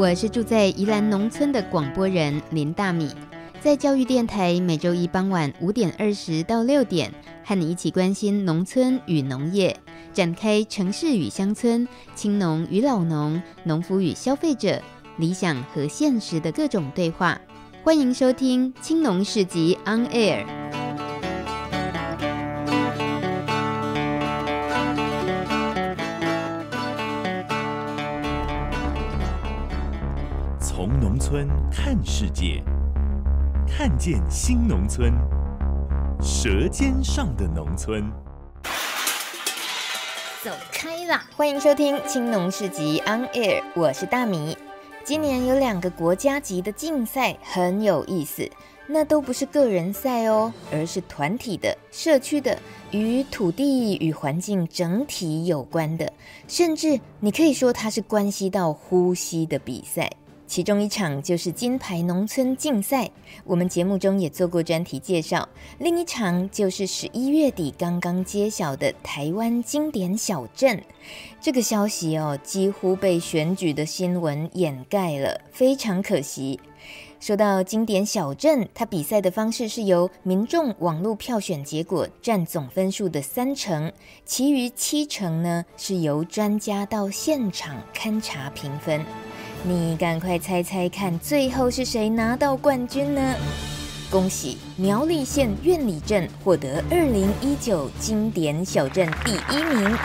我是住在宜兰农村的广播人林大米，在教育电台每周一傍晚五点二十到六点，和你一起关心农村与农业，展开城市与乡村、青农与老农、农夫与消费者、理想和现实的各种对话。欢迎收听《青农市集 On Air》。村看世界，看见新农村，舌尖上的农村。走开啦！欢迎收听《青农市集 On Air》，我是大米。今年有两个国家级的竞赛，很有意思。那都不是个人赛哦，而是团体的、社区的，与土地与环境整体有关的，甚至你可以说它是关系到呼吸的比赛。其中一场就是金牌农村竞赛，我们节目中也做过专题介绍。另一场就是十一月底刚刚揭晓的台湾经典小镇，这个消息哦，几乎被选举的新闻掩盖了，非常可惜。说到经典小镇，它比赛的方式是由民众网络票选结果占总分数的三成，其余七成呢是由专家到现场勘察评分。你赶快猜猜看，最后是谁拿到冠军呢？恭喜苗栗县苑里镇获得二零一九经典小镇第一名。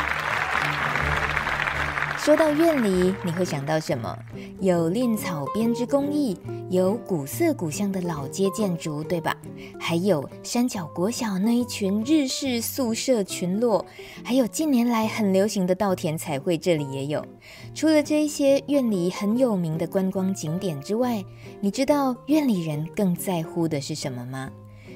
说到院里，你会想到什么？有蔺草编织工艺，有古色古香的老街建筑，对吧？还有山脚国小那一群日式宿舍群落，还有近年来很流行的稻田彩绘，这里也有。除了这一些院里很有名的观光景点之外，你知道院里人更在乎的是什么吗？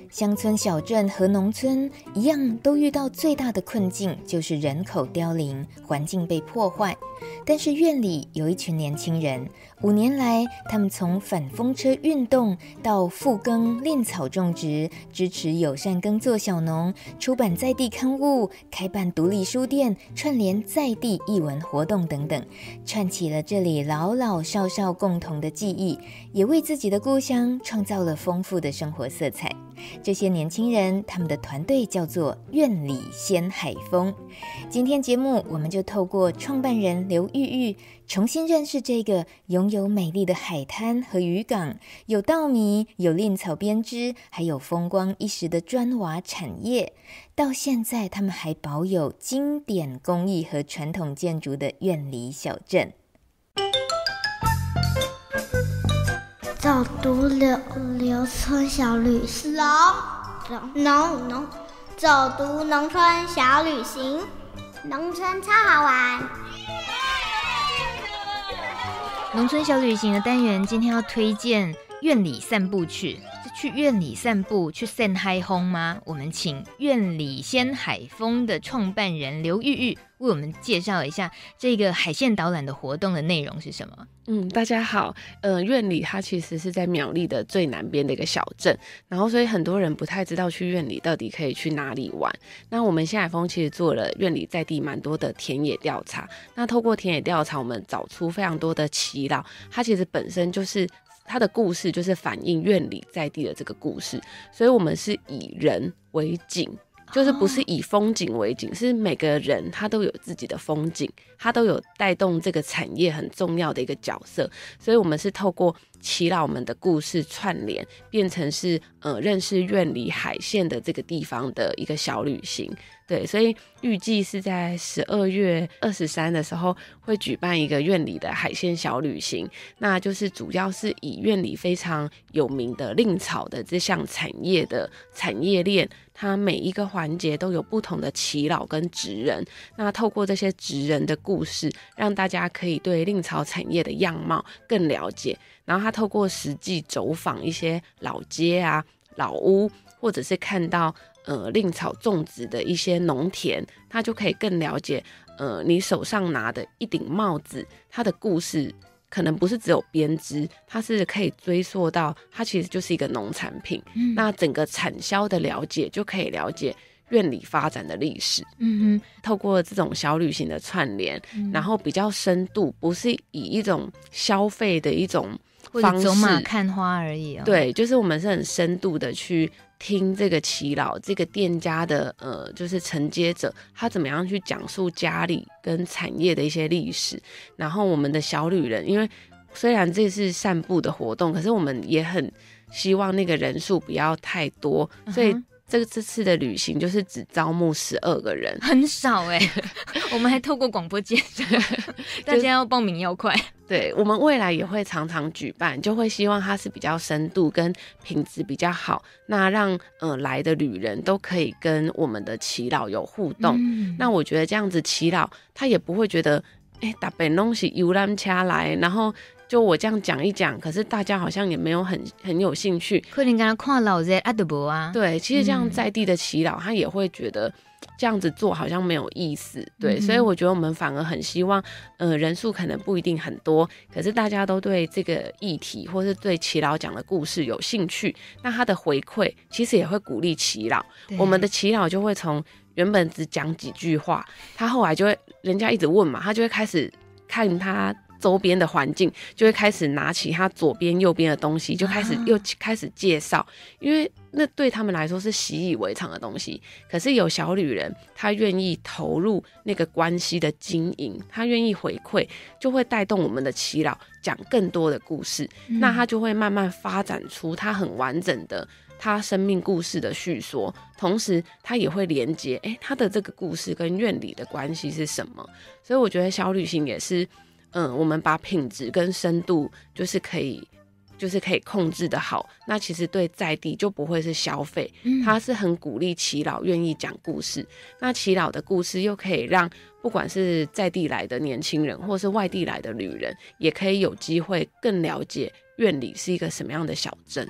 乡村小镇和农村一样，都遇到最大的困境，就是人口凋零，环境被破坏。但是院里有一群年轻人，五年来，他们从反风车运动到复耕蔺草种植，支持友善耕作小农，出版在地刊物，开办独立书店，串联在地艺文活动等等，串起了这里老老少少共同的记忆，也为自己的故乡创造了丰富的生活色彩。这些年轻人，他们的团队叫做院里鲜海风。今天节目，我们就透过创办人刘玉玉，重新认识这个拥有美丽的海滩和渔港，有稻米，有蔺草编织，还有风光一时的砖瓦产业。到现在，他们还保有经典工艺和传统建筑的院里小镇。走读留留村小旅行，走农农，走读农村小旅行，农村超好玩。农村小旅行的单元，今天要推荐院里散步去。去院里散步，去散海风吗？我们请院里鲜海风的创办人刘玉玉为我们介绍一下这个海线导览的活动的内容是什么？嗯，大家好，呃，院里它其实是在苗栗的最南边的一个小镇，然后所以很多人不太知道去院里到底可以去哪里玩。那我们鲜海丰其实做了院里在地蛮多的田野调查，那透过田野调查，我们找出非常多的耆老，它其实本身就是。他的故事就是反映院里在地的这个故事，所以我们是以人为景，就是不是以风景为景，是每个人他都有自己的风景，他都有带动这个产业很重要的一个角色，所以我们是透过耆老们的故事串联，变成是呃认识院里海线的这个地方的一个小旅行。对，所以预计是在十二月二十三的时候会举办一个院里的海鲜小旅行，那就是主要是以院里非常有名的令草的这项产业的产业链，它每一个环节都有不同的耆老跟职人，那透过这些职人的故事，让大家可以对令草产业的样貌更了解，然后他透过实际走访一些老街啊、老屋，或者是看到。呃，令草种植的一些农田，他就可以更了解。呃，你手上拿的一顶帽子，它的故事可能不是只有编织，它是可以追溯到它其实就是一个农产品。嗯。那整个产销的了解，就可以了解院里发展的历史。嗯哼，透过这种小旅行的串联，嗯然后比较深度，不是以一种消费的一种方式走马看花而已哦。对，就是我们是很深度的去听这个耆老这个店家的呃，就是承接者他怎么样去讲述家里跟产业的一些历史，然后我们的小旅人，因为虽然这是散步的活动，可是我们也很希望那个人数不要太多，所以。这个这次的旅行就是只招募十二个人，很少哎、欸，我们还透过广播介绍，大家要报名要快。对，我们未来也会常常举办，就会希望它是比较深度跟品质比较好，那让呃来的旅人都可以跟我们的祈老有互动。嗯、那我觉得这样子祈老他也不会觉得，哎，大本东西游览车来，然后。就我这样讲一讲，可是大家好像也没有很很有兴趣。可能跟他看老在阿德伯啊。对，其实这样在地的祈老，他也会觉得这样子做好像没有意思。对，嗯、所以我觉得我们反而很希望，呃，人数可能不一定很多，可是大家都对这个议题或是对耆老讲的故事有兴趣，那他的回馈其实也会鼓励耆老。我们的耆老就会从原本只讲几句话，他后来就会人家一直问嘛，他就会开始看他。周边的环境就会开始拿起他左边、右边的东西，就开始又开始介绍，因为那对他们来说是习以为常的东西。可是有小旅人，他愿意投入那个关系的经营，他愿意回馈，就会带动我们的祈祷讲更多的故事。嗯、那他就会慢慢发展出他很完整的他生命故事的叙说，同时他也会连接，诶、欸，他的这个故事跟院里的关系是什么？所以我觉得小旅行也是。嗯，我们把品质跟深度就是可以，就是可以控制的好。那其实对在地就不会是消费，它是很鼓励耆老愿意讲故事。那耆老的故事又可以让不管是在地来的年轻人，或是外地来的旅人，也可以有机会更了解院里是一个什么样的小镇。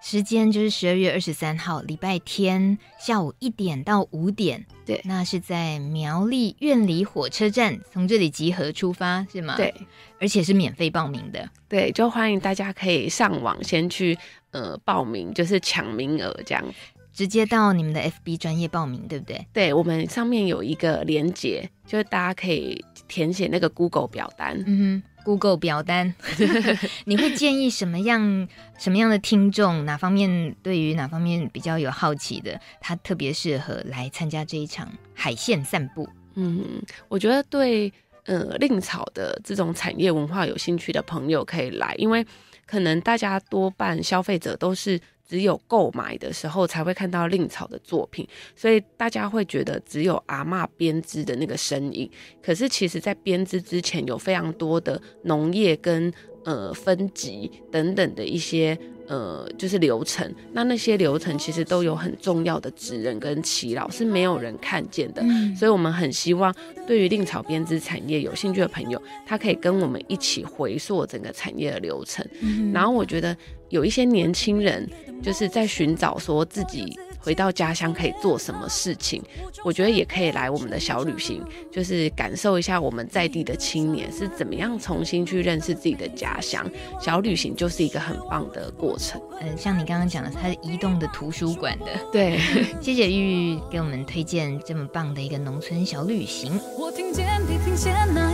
时间就是十二月二十三号礼拜天下午一点到五点，对，那是在苗栗苑里火车站，从这里集合出发是吗？对，而且是免费报名的，对，就欢迎大家可以上网先去呃报名，就是抢名额这样，直接到你们的 FB 专业报名，对不对？对，我们上面有一个连接，就是大家可以填写那个 Google 表单，嗯哼。Google 表单，你会建议什么样什么样的听众？哪方面对于哪方面比较有好奇的，他特别适合来参加这一场海线散步？嗯，我觉得对呃令草的这种产业文化有兴趣的朋友可以来，因为可能大家多半消费者都是。只有购买的时候才会看到令草的作品，所以大家会觉得只有阿嬷编织的那个身影。可是其实，在编织之前，有非常多的农业跟呃分级等等的一些。呃，就是流程，那那些流程其实都有很重要的职人跟耆老是没有人看见的，嗯、所以我们很希望对于令草编织产业有兴趣的朋友，他可以跟我们一起回溯整个产业的流程。嗯、然后我觉得有一些年轻人就是在寻找说自己。回到家乡可以做什么事情？我觉得也可以来我们的小旅行，就是感受一下我们在地的青年是怎么样重新去认识自己的家乡。小旅行就是一个很棒的过程。嗯，像你刚刚讲的，它是移动的图书馆的。对，谢谢玉玉给我们推荐这么棒的一个农村小旅行。我听见地平线那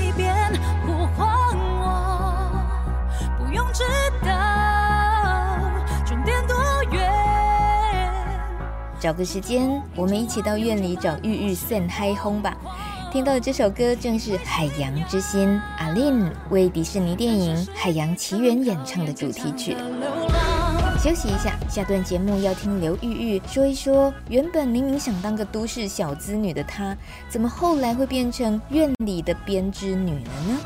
找个时间，我们一起到院里找玉玉散嗨轰吧。听到的这首歌正是《海洋之心》，阿玲为迪士尼电影《海洋奇缘》演唱的主题曲。休息一下，下段节目要听刘玉玉说一说，原本明明想当个都市小资女的她，怎么后来会变成院里的编织女了呢？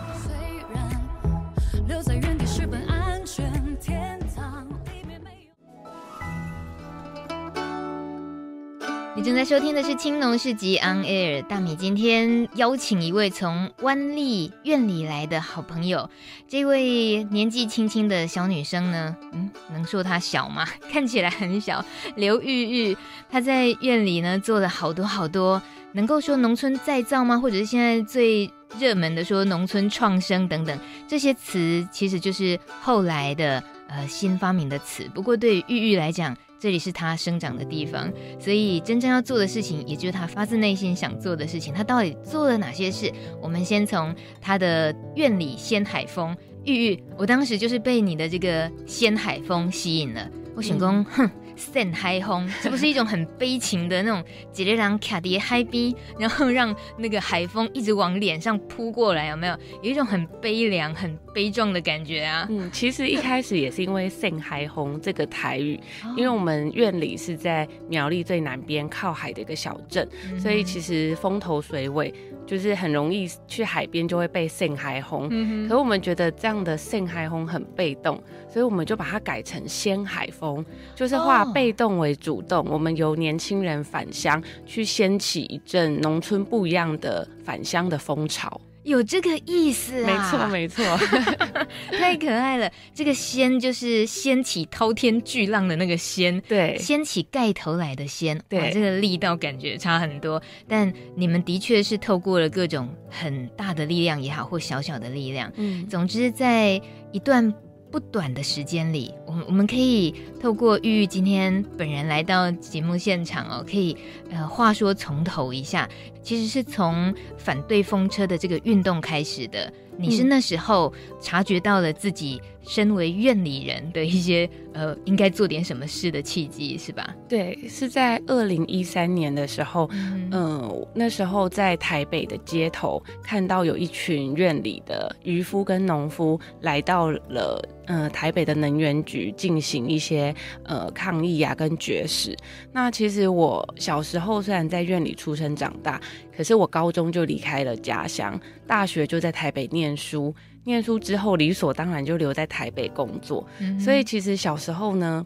正在收听的是《青农市集 On Air》，大米今天邀请一位从湾里院里来的好朋友，这位年纪轻轻的小女生呢，嗯，能说她小吗？看起来很小。刘玉玉，她在院里呢做了好多好多，能够说农村再造吗？或者是现在最热门的说农村创生等等这些词，其实就是后来的呃新发明的词。不过对于玉玉来讲，这里是他生长的地方，所以真正要做的事情，也就是他发自内心想做的事情。他到底做了哪些事？我们先从他的院里掀海风。玉玉，我当时就是被你的这个掀海风吸引了。我想说，哼。扇海风，这不是一种很悲情的那种，杰烈狼卡迪海边，然后让那个海风一直往脸上扑过来，有没有？有一种很悲凉、很悲壮的感觉啊。嗯，其实一开始也是因为扇海风这个台语，因为我们院里是在苗栗最南边靠海的一个小镇，所以其实风头水尾。就是很容易去海边就会被扇海风，嗯、可是我们觉得这样的扇海风很被动，所以我们就把它改成仙海风，就是化被动为主动。哦、我们由年轻人返乡去掀起一阵农村不一样的返乡的风潮。有这个意思啊？没错，没错，太可爱了。这个掀就是掀起滔天巨浪的那个掀，对，掀起盖头来的掀，对，这个力道感觉差很多。但你们的确是透过了各种很大的力量也好，或小小的力量，嗯，总之在一段。不短的时间里，我们我们可以透过玉玉今天本人来到节目现场哦，可以呃话说从头一下，其实是从反对风车的这个运动开始的。你是那时候察觉到了自己身为院里人的一些呃应该做点什么事的契机，是吧？对，是在二零一三年的时候，嗯、呃，那时候在台北的街头看到有一群院里的渔夫跟农夫来到了呃台北的能源局进行一些呃抗议啊跟绝食。那其实我小时候虽然在院里出生长大，可是我高中就离开了家乡，大学就在台北念书。念书之后，理所当然就留在台北工作。嗯、所以其实小时候呢，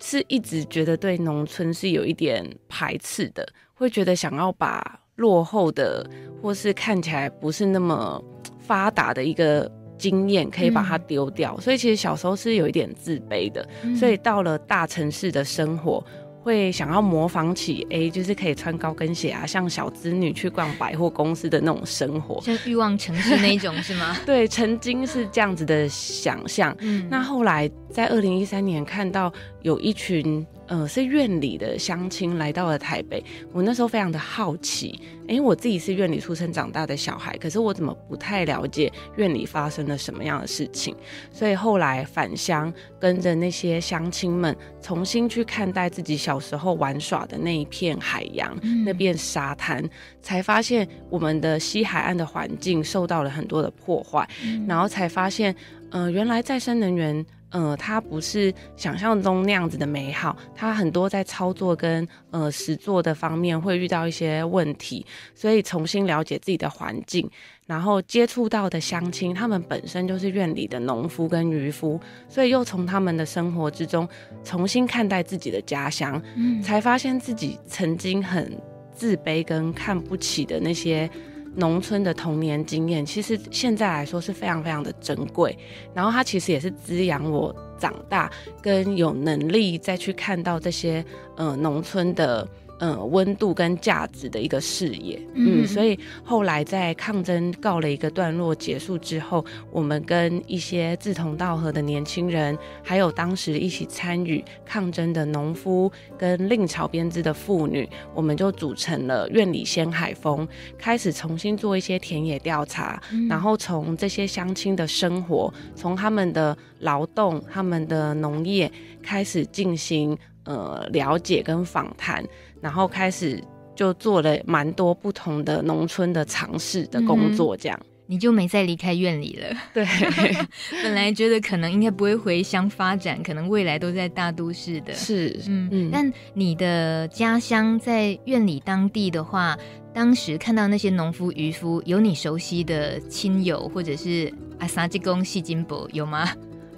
是一直觉得对农村是有一点排斥的，会觉得想要把落后的或是看起来不是那么发达的一个经验，可以把它丢掉。嗯、所以其实小时候是有一点自卑的。嗯、所以到了大城市的生活。会想要模仿起，哎，就是可以穿高跟鞋啊，像小资女去逛百货公司的那种生活，像欲望城市那种是吗？对，曾经是这样子的想象。嗯，那后来在二零一三年看到有一群。呃，是院里的乡亲来到了台北，我那时候非常的好奇，因为我自己是院里出生长大的小孩，可是我怎么不太了解院里发生了什么样的事情？所以后来返乡，跟着那些乡亲们重新去看待自己小时候玩耍的那一片海洋，嗯、那片沙滩，才发现我们的西海岸的环境受到了很多的破坏，嗯、然后才发现，呃，原来再生能源。呃，它不是想象中那样子的美好，它很多在操作跟呃实作的方面会遇到一些问题，所以重新了解自己的环境，然后接触到的乡亲，他们本身就是院里的农夫跟渔夫，所以又从他们的生活之中重新看待自己的家乡，嗯，才发现自己曾经很自卑跟看不起的那些。农村的童年经验，其实现在来说是非常非常的珍贵。然后它其实也是滋养我长大，跟有能力再去看到这些呃农村的。嗯，温度跟价值的一个视野，嗯，所以后来在抗争告了一个段落结束之后，我们跟一些志同道合的年轻人，还有当时一起参与抗争的农夫跟另草编织的妇女，我们就组成了院里仙海风，开始重新做一些田野调查，嗯、然后从这些乡亲的生活，从他们的劳动、他们的农业开始进行呃了解跟访谈。然后开始就做了蛮多不同的农村的尝试的工作，这样、嗯、你就没再离开院里了。对，本来觉得可能应该不会回乡发展，可能未来都在大都市的。是，嗯嗯。嗯，但你的家乡在院里当地的话，当时看到那些农夫渔夫，有你熟悉的亲友或者是阿三吉公细金伯有吗？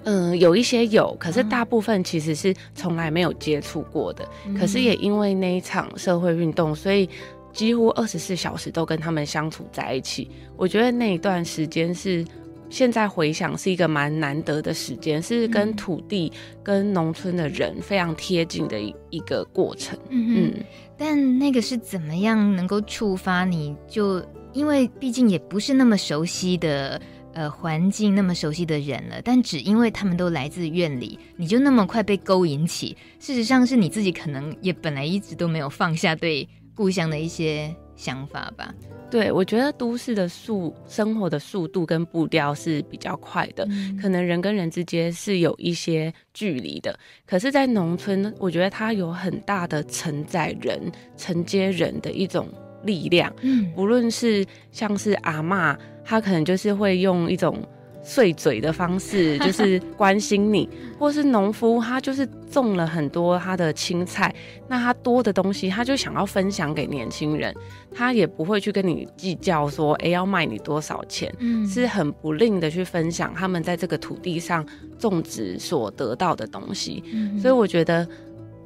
嗯，有一些有，可是大部分其实是从来没有接触过的。嗯、可是也因为那一场社会运动，所以几乎二十四小时都跟他们相处在一起。我觉得那一段时间是现在回想是一个蛮难得的时间，是跟土地、跟农村的人非常贴近的一一个过程。嗯，嗯，但那个是怎么样能够触发你就？因为毕竟也不是那么熟悉的。呃环境那么熟悉的人了，但只因为他们都来自院里，你就那么快被勾引起？事实上是你自己可能也本来一直都没有放下对故乡的一些想法吧。对，我觉得都市的速生活的速度跟步调是比较快的，嗯、可能人跟人之间是有一些距离的。可是，在农村，我觉得它有很大的承载人、承接人的一种力量。嗯，不论是像是阿嬷，她可能就是会用一种。碎嘴的方式就是关心你，或是农夫他就是种了很多他的青菜，那他多的东西他就想要分享给年轻人，他也不会去跟你计较说，哎、欸，要卖你多少钱，嗯，是很不吝的去分享他们在这个土地上种植所得到的东西，嗯，所以我觉得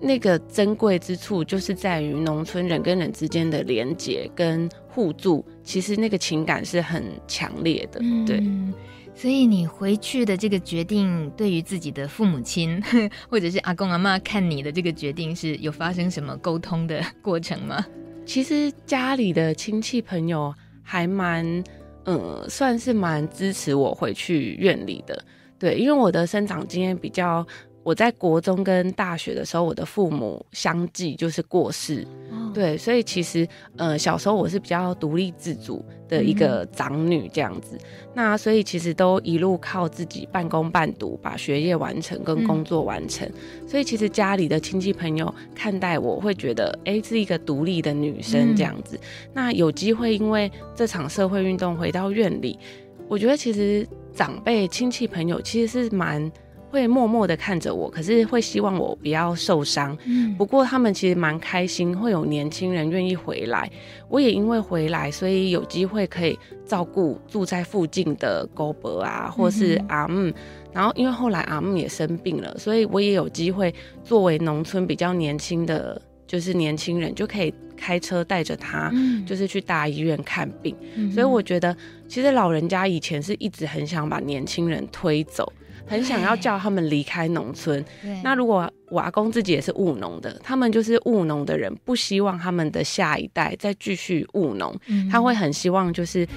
那个珍贵之处就是在于农村人跟人之间的连结跟互助，其实那个情感是很强烈的，对。嗯所以你回去的这个决定，对于自己的父母亲 或者是阿公阿妈看你的这个决定，是有发生什么沟通的 过程吗？其实家里的亲戚朋友还蛮，呃，算是蛮支持我回去院里的。对，因为我的生长经验比较。我在国中跟大学的时候，我的父母相继就是过世，哦、对，所以其实呃小时候我是比较独立自主的一个长女这样子，嗯、那所以其实都一路靠自己半工半读把学业完成跟工作完成，嗯、所以其实家里的亲戚朋友看待我会觉得哎、欸、是一个独立的女生这样子，嗯、那有机会因为这场社会运动回到院里，我觉得其实长辈亲戚朋友其实是蛮。会默默的看着我，可是会希望我不要受伤。嗯，不过他们其实蛮开心，会有年轻人愿意回来。我也因为回来，所以有机会可以照顾住在附近的狗伯啊，或是阿姆。嗯、然后因为后来阿姆也生病了，所以我也有机会作为农村比较年轻的，就是年轻人就可以开车带着他，嗯、就是去大医院看病。嗯、所以我觉得，其实老人家以前是一直很想把年轻人推走。很想要叫他们离开农村。那如果我阿公自己也是务农的，他们就是务农的人，不希望他们的下一代再继续务农。嗯、他会很希望就是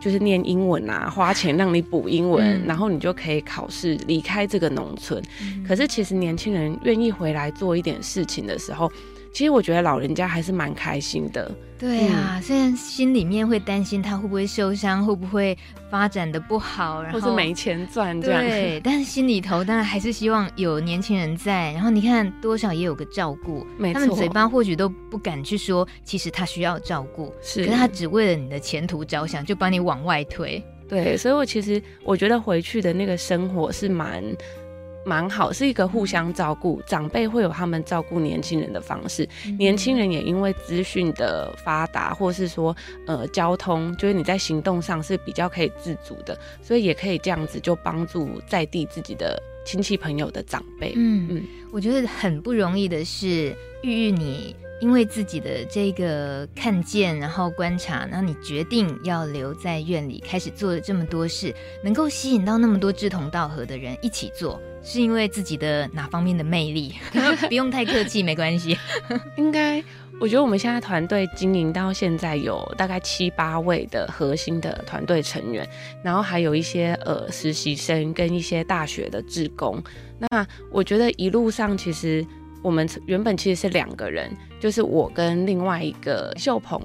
就是念英文啊，花钱让你补英文，嗯、然后你就可以考试离开这个农村。嗯、可是其实年轻人愿意回来做一点事情的时候。其实我觉得老人家还是蛮开心的。对啊，嗯、虽然心里面会担心他会不会受伤，会不会发展的不好，然后或是没钱赚这样。对，但是心里头当然还是希望有年轻人在。然后你看，多少也有个照顾。他们嘴巴或许都不敢去说，其实他需要照顾。是。可是他只为了你的前途着想，就把你往外推。对，所以我其实我觉得回去的那个生活是蛮。蛮好，是一个互相照顾，长辈会有他们照顾年轻人的方式，嗯、年轻人也因为资讯的发达，或是说呃交通，就是你在行动上是比较可以自主的，所以也可以这样子就帮助在地自己的亲戚朋友的长辈。嗯嗯，嗯我觉得很不容易的是，玉玉你。因为自己的这个看见，然后观察，然后你决定要留在院里，开始做了这么多事，能够吸引到那么多志同道合的人一起做，是因为自己的哪方面的魅力？不用太客气，没关系。应该，我觉得我们现在团队经营到现在有大概七八位的核心的团队成员，然后还有一些呃实习生跟一些大学的志工。那我觉得一路上其实。我们原本其实是两个人，就是我跟另外一个秀鹏，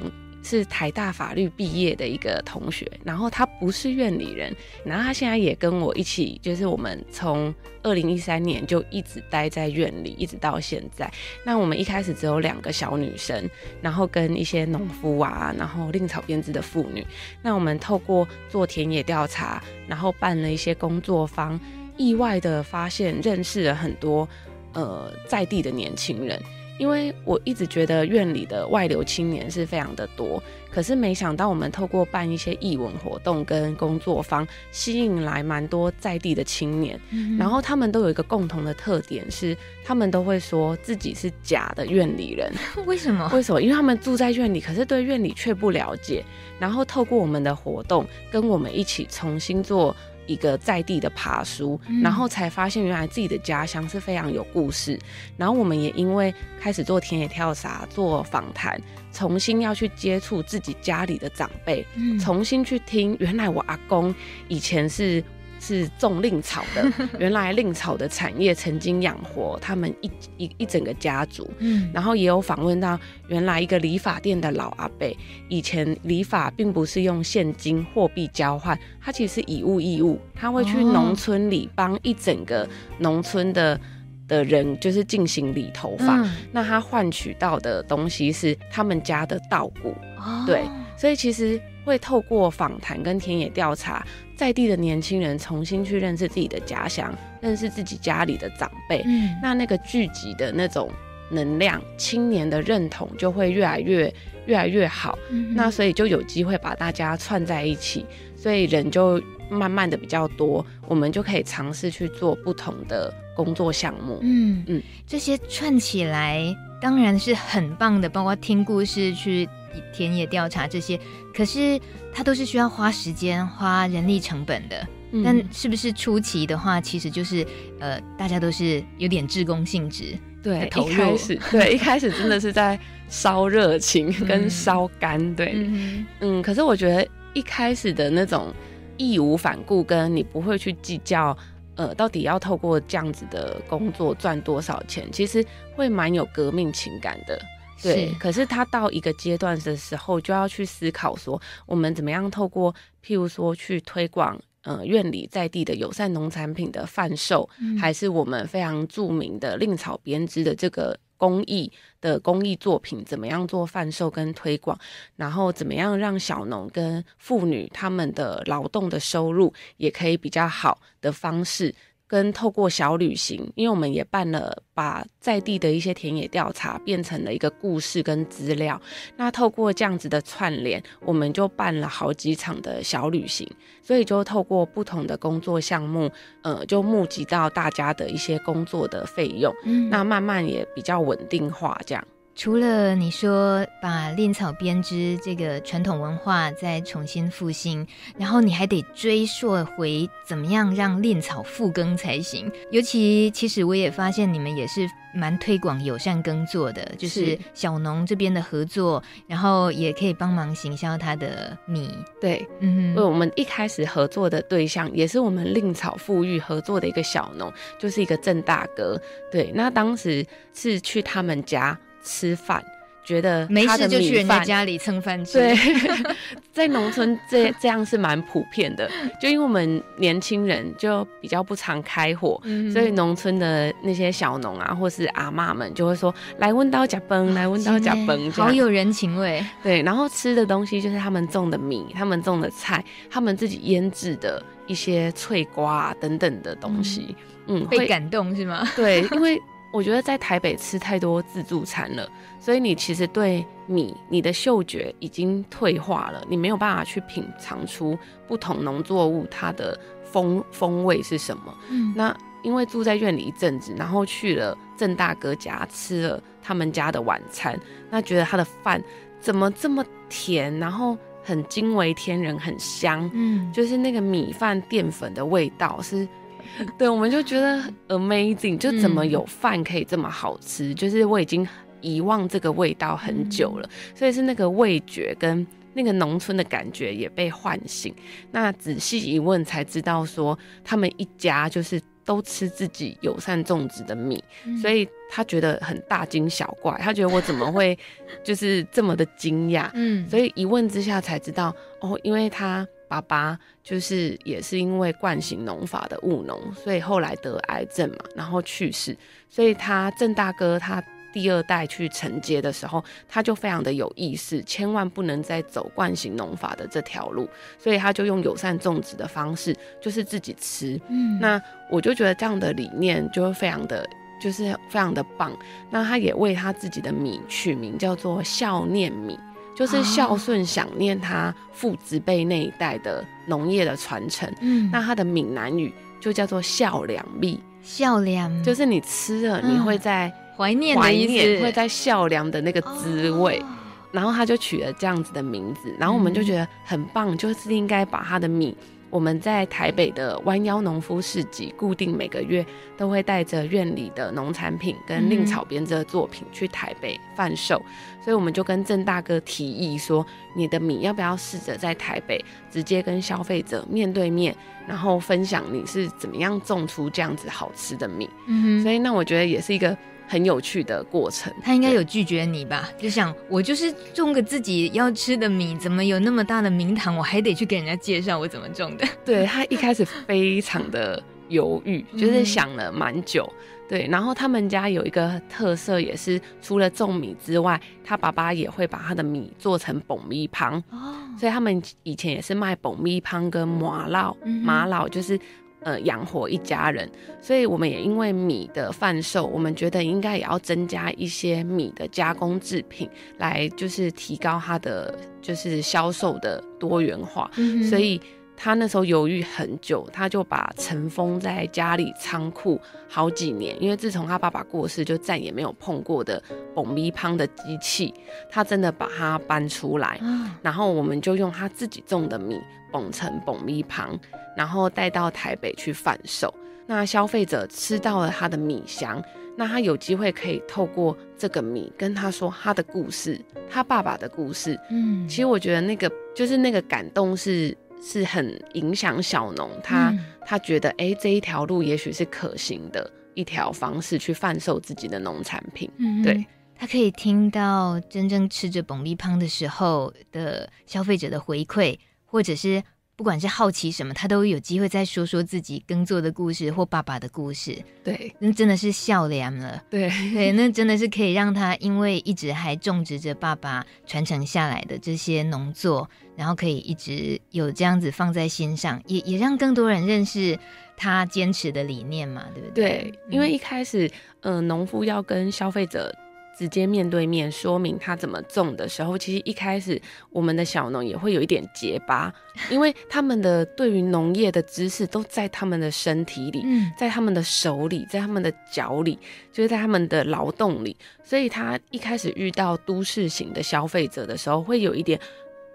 是台大法律毕业的一个同学，然后他不是院里人，然后他现在也跟我一起，就是我们从二零一三年就一直待在院里，一直到现在。那我们一开始只有两个小女生，然后跟一些农夫啊，然后另草编织的妇女。那我们透过做田野调查，然后办了一些工作坊，意外的发现认识了很多。呃，在地的年轻人，因为我一直觉得院里的外流青年是非常的多，可是没想到我们透过办一些艺文活动跟工作坊，吸引来蛮多在地的青年，嗯、然后他们都有一个共同的特点是，他们都会说自己是假的院里人。为什么？为什么？因为他们住在院里，可是对院里却不了解，然后透过我们的活动，跟我们一起重新做。一个在地的爬书，嗯、然后才发现原来自己的家乡是非常有故事。然后我们也因为开始做田野调查、做访谈，重新要去接触自己家里的长辈，嗯、重新去听原来我阿公以前是。是种蔺草的，原来蔺草的产业曾经养活他们一一一整个家族。嗯，然后也有访问到原来一个理发店的老阿伯，以前理发并不是用现金货币交换，他其实是以物易物，他会去农村里帮一整个农村的的人，就是进行理头发。嗯、那他换取到的东西是他们家的稻谷。哦、对，所以其实会透过访谈跟田野调查。在地的年轻人重新去认识自己的家乡，认识自己家里的长辈，嗯，那那个聚集的那种能量，青年的认同就会越来越越来越好。嗯、那所以就有机会把大家串在一起，所以人就慢慢的比较多，我们就可以尝试去做不同的工作项目。嗯嗯，这些串起来当然是很棒的，包括听故事去。田野调查这些，可是它都是需要花时间、花人力成本的。嗯、但是不是初期的话，其实就是呃，大家都是有点志工性质，对，投入，一开始 对，一开始真的是在烧热情跟烧肝，对，嗯，嗯，可是我觉得一开始的那种义无反顾，跟你不会去计较，呃，到底要透过这样子的工作赚多少钱，其实会蛮有革命情感的。对，是可是他到一个阶段的时候，就要去思考说，我们怎么样透过，譬如说去推广，呃，院里在地的友善农产品的贩售，嗯、还是我们非常著名的令草编织的这个公益的公益作品，怎么样做贩售跟推广，然后怎么样让小农跟妇女他们的劳动的收入也可以比较好的方式。跟透过小旅行，因为我们也办了，把在地的一些田野调查变成了一个故事跟资料。那透过这样子的串联，我们就办了好几场的小旅行，所以就透过不同的工作项目，呃，就募集到大家的一些工作的费用。嗯，那慢慢也比较稳定化，这样。除了你说把蔺草编织这个传统文化再重新复兴，然后你还得追溯回怎么样让蔺草复耕才行。尤其其实我也发现你们也是蛮推广友善耕作的，就是小农这边的合作，然后也可以帮忙行销他的米。对，嗯哼，我们一开始合作的对象也是我们蔺草富裕合作的一个小农，就是一个郑大哥。对，那当时是去他们家。吃饭，觉得没事就去人家家里蹭饭吃。对，在农村这这样是蛮普遍的，就因为我们年轻人就比较不常开火，嗯、所以农村的那些小农啊，或是阿妈们就会说：“来温刀甲崩，来温刀甲崩。”好有人情味。对，然后吃的东西就是他们种的米，他们种的菜，他们自己腌制的一些脆瓜啊等等的东西。嗯，被感动是吗？对，因为。我觉得在台北吃太多自助餐了，所以你其实对米，你的嗅觉已经退化了，你没有办法去品尝出不同农作物它的风风味是什么。嗯，那因为住在院里一阵子，然后去了郑大哥家吃了他们家的晚餐，那觉得他的饭怎么这么甜，然后很惊为天人，很香。嗯，就是那个米饭淀粉的味道是。对，我们就觉得 amazing，就怎么有饭可以这么好吃？嗯、就是我已经遗忘这个味道很久了，嗯、所以是那个味觉跟那个农村的感觉也被唤醒。那仔细一问才知道，说他们一家就是都吃自己友善种植的米，嗯、所以他觉得很大惊小怪，他觉得我怎么会 就是这么的惊讶？嗯，所以一问之下才知道，哦，因为他。爸爸就是也是因为惯性农法的务农，所以后来得癌症嘛，然后去世。所以他郑大哥他第二代去承接的时候，他就非常的有意识，千万不能再走惯性农法的这条路，所以他就用友善种植的方式，就是自己吃。嗯，那我就觉得这样的理念就非常的，就是非常的棒。那他也为他自己的米取名叫做孝念米。就是孝顺想念他父子辈那一代的农业的传承，嗯，那他的闽南语就叫做孝良蜜，孝良就是你吃了你会在怀念的意思，会在孝良的那个滋味，哦、然后他就取了这样子的名字，然后我们就觉得很棒，就是应该把他的米我们在台北的弯腰农夫市集，固定每个月都会带着院里的农产品跟令草编织的作品去台北贩售，所以我们就跟郑大哥提议说，你的米要不要试着在台北直接跟消费者面对面，然后分享你是怎么样种出这样子好吃的米。嗯，所以那我觉得也是一个。很有趣的过程，他应该有拒绝你吧？就想我就是种个自己要吃的米，怎么有那么大的名堂，我还得去给人家介绍我怎么种的？对，他一开始非常的犹豫，就是想了蛮久。对，然后他们家有一个特色，也是除了种米之外，他爸爸也会把他的米做成爆米汤哦，所以他们以前也是卖爆米汤跟麻酪，麻酪就是。呃，养活一家人，所以我们也因为米的贩售，我们觉得应该也要增加一些米的加工制品，来就是提高它的就是销售的多元化。嗯、所以他那时候犹豫很久，他就把尘封在家里仓库好几年，因为自从他爸爸过世，就再也没有碰过的爆米香的机器，他真的把它搬出来，嗯、然后我们就用他自己种的米。捧成爆米香，然后带到台北去贩售。那消费者吃到了他的米香，那他有机会可以透过这个米跟他说他的故事，他爸爸的故事。嗯，其实我觉得那个就是那个感动是是很影响小农，他、嗯、他觉得哎、欸、这一条路也许是可行的一条方式去贩售自己的农产品。嗯，对，他可以听到真正吃着蹦力胖的时候的消费者的回馈。或者是不管是好奇什么，他都有机会再说说自己耕作的故事或爸爸的故事。对，那真的是笑脸了。对对，那真的是可以让他因为一直还种植着爸爸传承下来的这些农作，然后可以一直有这样子放在心上，也也让更多人认识他坚持的理念嘛，对不对？对，因为一开始，嗯、呃，农夫要跟消费者。直接面对面说明他怎么种的时候，其实一开始我们的小农也会有一点结巴，因为他们的对于农业的知识都在他们的身体里，在他们的手里，在他们的脚里，就是在他们的劳动里，所以他一开始遇到都市型的消费者的时候，会有一点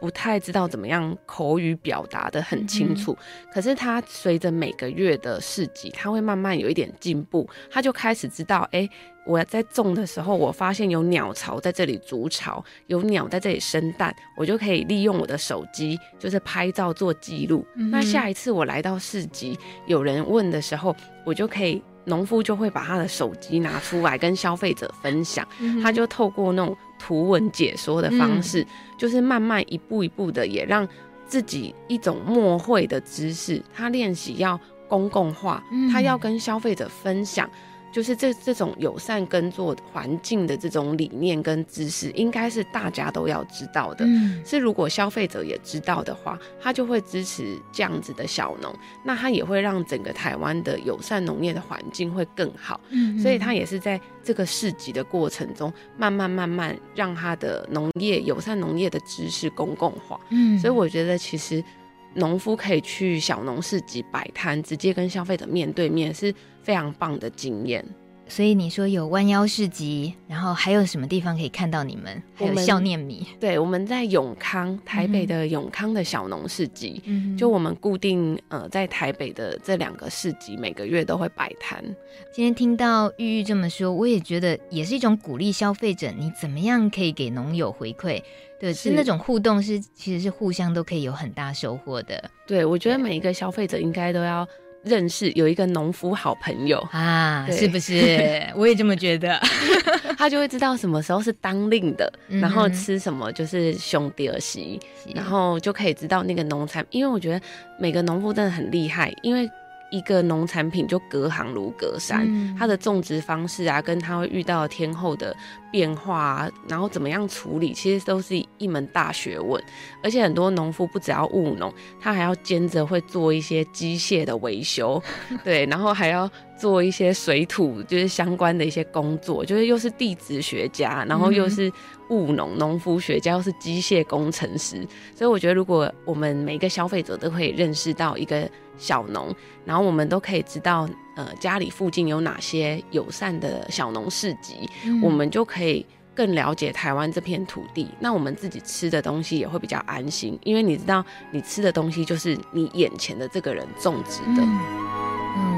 不太知道怎么样口语表达的很清楚。可是他随着每个月的市集，他会慢慢有一点进步，他就开始知道，哎。我在种的时候，我发现有鸟巢在这里筑巢，有鸟在这里生蛋，我就可以利用我的手机，就是拍照做记录。嗯、那下一次我来到市集，有人问的时候，我就可以，农夫就会把他的手机拿出来跟消费者分享，嗯、他就透过那种图文解说的方式，嗯、就是慢慢一步一步的，也让自己一种默会的知识，他练习要公共化，他要跟消费者分享。就是这这种友善耕作环境的这种理念跟知识，应该是大家都要知道的。嗯，是如果消费者也知道的话，他就会支持这样子的小农，那他也会让整个台湾的友善农业的环境会更好。嗯，所以他也是在这个市集的过程中，慢慢慢慢让他的农业友善农业的知识公共化。嗯，所以我觉得其实。农夫可以去小农市集摆摊，直接跟消费者面对面，是非常棒的经验。所以你说有弯腰市集，然后还有什么地方可以看到你们？还有笑念米。对，我们在永康，台北的永康的小农市集，嗯、就我们固定呃在台北的这两个市集，每个月都会摆摊。今天听到玉玉这么说，我也觉得也是一种鼓励消费者，你怎么样可以给农友回馈？对，是那种互动是其实是互相都可以有很大收获的。对，我觉得每一个消费者应该都要。认识有一个农夫好朋友啊，是不是？我也这么觉得，他就会知道什么时候是当令的，嗯、然后吃什么就是兄弟儿媳，然后就可以知道那个农产。因为我觉得每个农夫真的很厉害，因为。一个农产品就隔行如隔山，嗯、它的种植方式啊，跟它会遇到天候的变化啊，然后怎么样处理，其实都是一门大学问。而且很多农夫不只要务农，他还要兼着会做一些机械的维修，对，然后还要做一些水土就是相关的一些工作，就是又是地质学家，然后又是务农农夫学家，又是机械工程师。所以我觉得，如果我们每个消费者都可以认识到一个。小农，然后我们都可以知道，呃，家里附近有哪些友善的小农市集，嗯、我们就可以更了解台湾这片土地，那我们自己吃的东西也会比较安心，因为你知道你吃的东西就是你眼前的这个人种植的。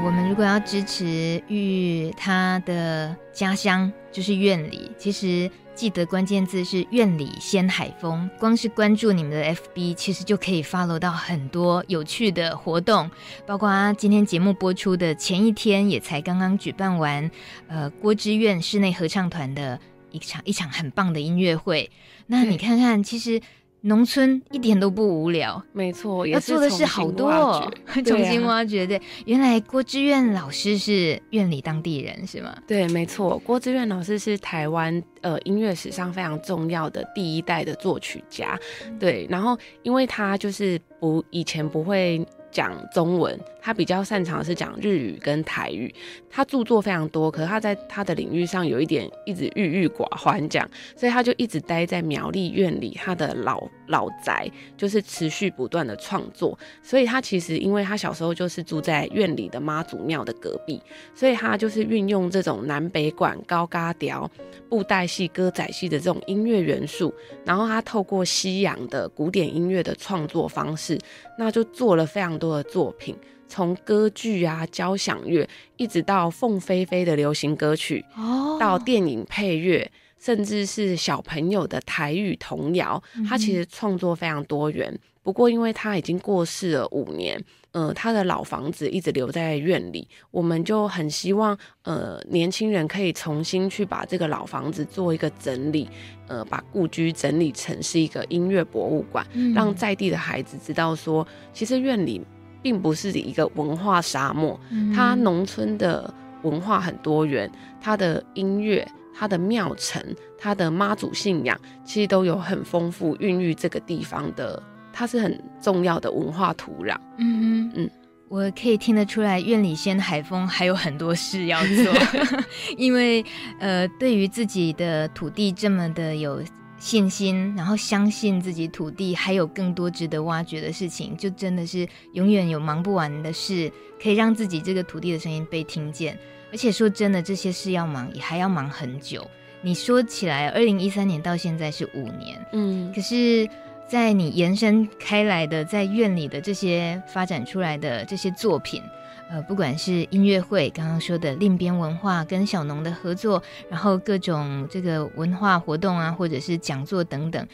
我们如果要支持玉玉他的家乡就是院里，其实记得关键字是院里先海风，光是关注你们的 FB，其实就可以 follow 到很多有趣的活动，包括今天节目播出的前一天也才刚刚举办完，呃，郭之苑室内合唱团的。一场一场很棒的音乐会，那你看看，其实农村一点都不无聊，没错，要做的事好多，重新挖掘。对，原来郭志愿老师是院里当地人是吗？对，没错，郭志愿老师是台湾呃音乐史上非常重要的第一代的作曲家。对，然后因为他就是不以前不会。讲中文，他比较擅长是讲日语跟台语。他著作非常多，可是他在他的领域上有一点一直郁郁寡欢，这样，所以他就一直待在苗栗院里他的老老宅，就是持续不断的创作。所以他其实因为他小时候就是住在院里的妈祖庙的隔壁，所以他就是运用这种南北管、高嘎调、布袋戏、歌仔戏的这种音乐元素，然后他透过西洋的古典音乐的创作方式，那就做了非常多。的作品，从歌剧啊、交响乐，一直到凤飞飞的流行歌曲，哦，到电影配乐，甚至是小朋友的台语童谣，他其实创作非常多元。不过，因为他已经过世了五年，呃，他的老房子一直留在院里，我们就很希望，呃，年轻人可以重新去把这个老房子做一个整理，呃，把故居整理成是一个音乐博物馆，嗯，让在地的孩子知道说，其实院里并不是一个文化沙漠，它农村的文化很多元，它的音乐、它的庙城、它的妈祖信仰，其实都有很丰富孕育这个地方的。它是很重要的文化土壤。嗯嗯，我可以听得出来，苑里鲜海风还有很多事要做，因为呃，对于自己的土地这么的有信心，然后相信自己土地还有更多值得挖掘的事情，就真的是永远有忙不完的事，可以让自己这个土地的声音被听见。而且说真的，这些事要忙，也还要忙很久。你说起来，二零一三年到现在是五年，嗯，可是。在你延伸开来的，在院里的这些发展出来的这些作品，呃，不管是音乐会，刚刚说的另边文化跟小农的合作，然后各种这个文化活动啊，或者是讲座等等，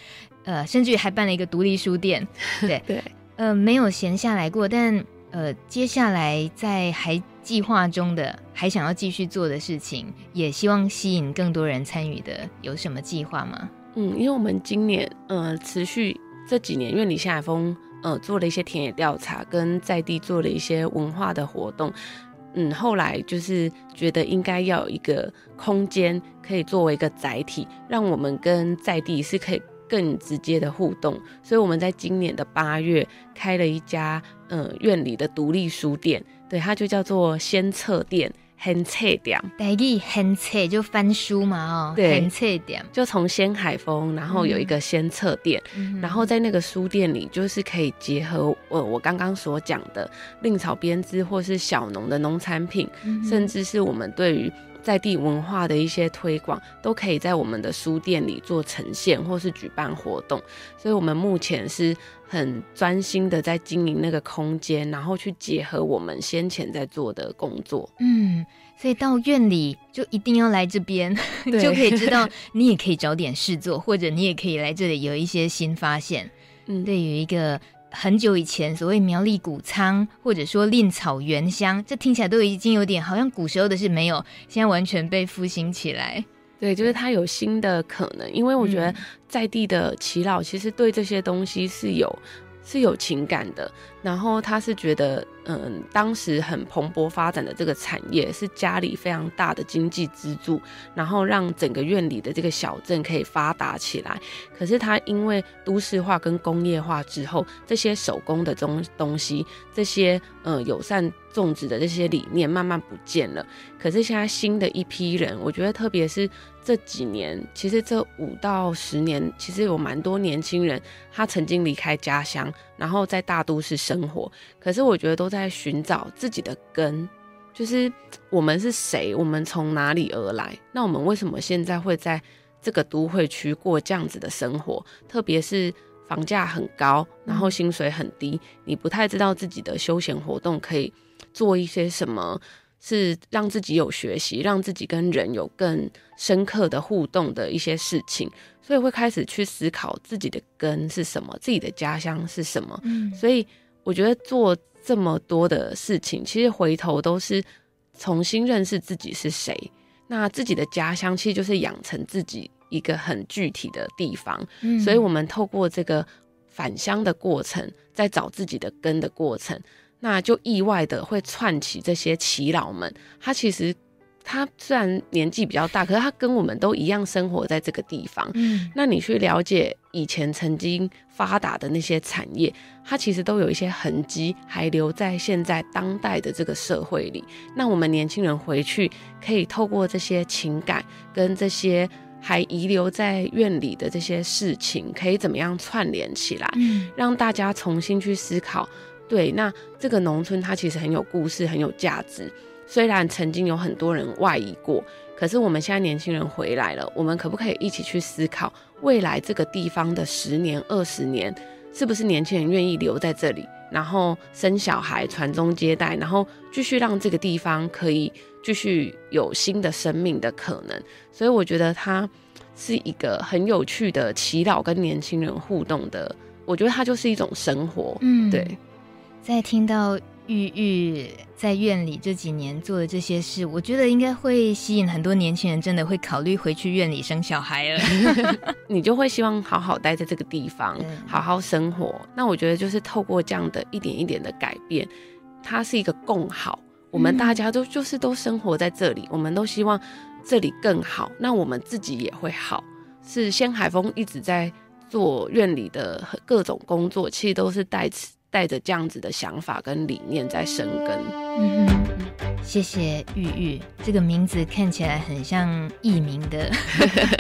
呃，甚至于还办了一个独立书店，对。对，呃，没有闲下来过，但呃，接下来在还计划中的，还想要继续做的事情，也希望吸引更多人参与的，有什么计划吗？嗯，因为我们今年呃持续这几年，苑里鲜海峰呃做了一些田野调查，跟在地做了一些文化的活动，嗯，后来就是觉得应该要有一个空间可以作为一个载体，让我们跟在地是可以更直接的互动，所以我们在今年的八月开了一家呃院里的独立书店，对，它就叫做先策店。很册店，台语很册就翻书嘛，哦，对，很册店就从仙海峰，然后有一个仙册店，嗯、然后在那个书店里，就是可以结合呃我刚刚所讲的令草编织或是小农的农产品，嗯、甚至是我们对于在地文化的一些推广，都可以在我们的书店里做呈现或是举办活动，所以我们目前是很专心的在经营那个空间，然后去结合我们先前在做的工作。嗯，所以到院里就一定要来这边，就可以知道你也可以找点事做，或者你也可以来这里有一些新发现。嗯，对有一个很久以前所谓苗栗谷仓，或者说蔺草原乡，这听起来都已经有点好像古时候的是没有，现在完全被复兴起来。对，就是它有新的可能，因为我觉得在地的耆老其实对这些东西是有是有情感的，然后他是觉得。嗯，当时很蓬勃发展的这个产业是家里非常大的经济支柱，然后让整个院里的这个小镇可以发达起来。可是他因为都市化跟工业化之后，这些手工的东东西，这些嗯友善种植的这些理念慢慢不见了。可是现在新的一批人，我觉得特别是这几年，其实这五到十年，其实有蛮多年轻人，他曾经离开家乡，然后在大都市生活。可是我觉得都在寻找自己的根，就是我们是谁，我们从哪里而来？那我们为什么现在会在这个都会区过这样子的生活，特别是房价很高，然后薪水很低，你不太知道自己的休闲活动可以做一些什么，是让自己有学习，让自己跟人有更深刻的互动的一些事情，所以会开始去思考自己的根是什么，自己的家乡是什么。嗯，所以我觉得做这么多的事情，其实回头都是重新认识自己是谁。那自己的家乡其实就是养成自己一个很具体的地方，嗯，所以我们透过这个返乡的过程，在找自己的根的过程，那就意外的会串起这些耆老们。他其实他虽然年纪比较大，可是他跟我们都一样生活在这个地方。嗯，那你去了解以前曾经发达的那些产业。它其实都有一些痕迹，还留在现在当代的这个社会里。那我们年轻人回去，可以透过这些情感跟这些还遗留在院里的这些事情，可以怎么样串联起来，嗯，让大家重新去思考。对，那这个农村它其实很有故事，很有价值。虽然曾经有很多人外移过，可是我们现在年轻人回来了，我们可不可以一起去思考未来这个地方的十年、二十年？是不是年轻人愿意留在这里，然后生小孩、传宗接代，然后继续让这个地方可以继续有新的生命的可能？所以我觉得它是一个很有趣的祈祷跟年轻人互动的，我觉得它就是一种生活。嗯，对。在听到。玉玉在院里这几年做的这些事，我觉得应该会吸引很多年轻人，真的会考虑回去院里生小孩了。你就会希望好好待在这个地方，好好生活。那我觉得就是透过这样的一点一点的改变，它是一个共好。我们大家都就是都生活在这里，我们都希望这里更好，那我们自己也会好。是仙海峰一直在做院里的各种工作，其实都是带带着这样子的想法跟理念在生根。嗯哼，谢谢玉玉，这个名字看起来很像艺名的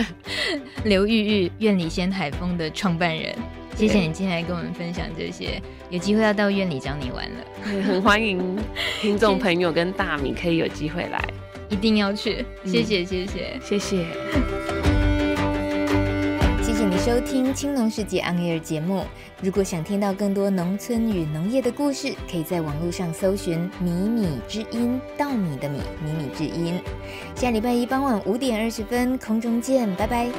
刘玉玉，院里仙海风的创办人。谢谢你今天来跟我们分享这些，有机会要到院里找你玩了，很欢迎听众朋友跟大米可以有机会来，一定要去。谢谢，谢谢，谢谢。收听《青农世界 On Air》节目。如果想听到更多农村与农业的故事，可以在网络上搜寻“米米之音”，稻米的米，米米之音。下礼拜一傍晚五点二十分，空中见，拜拜。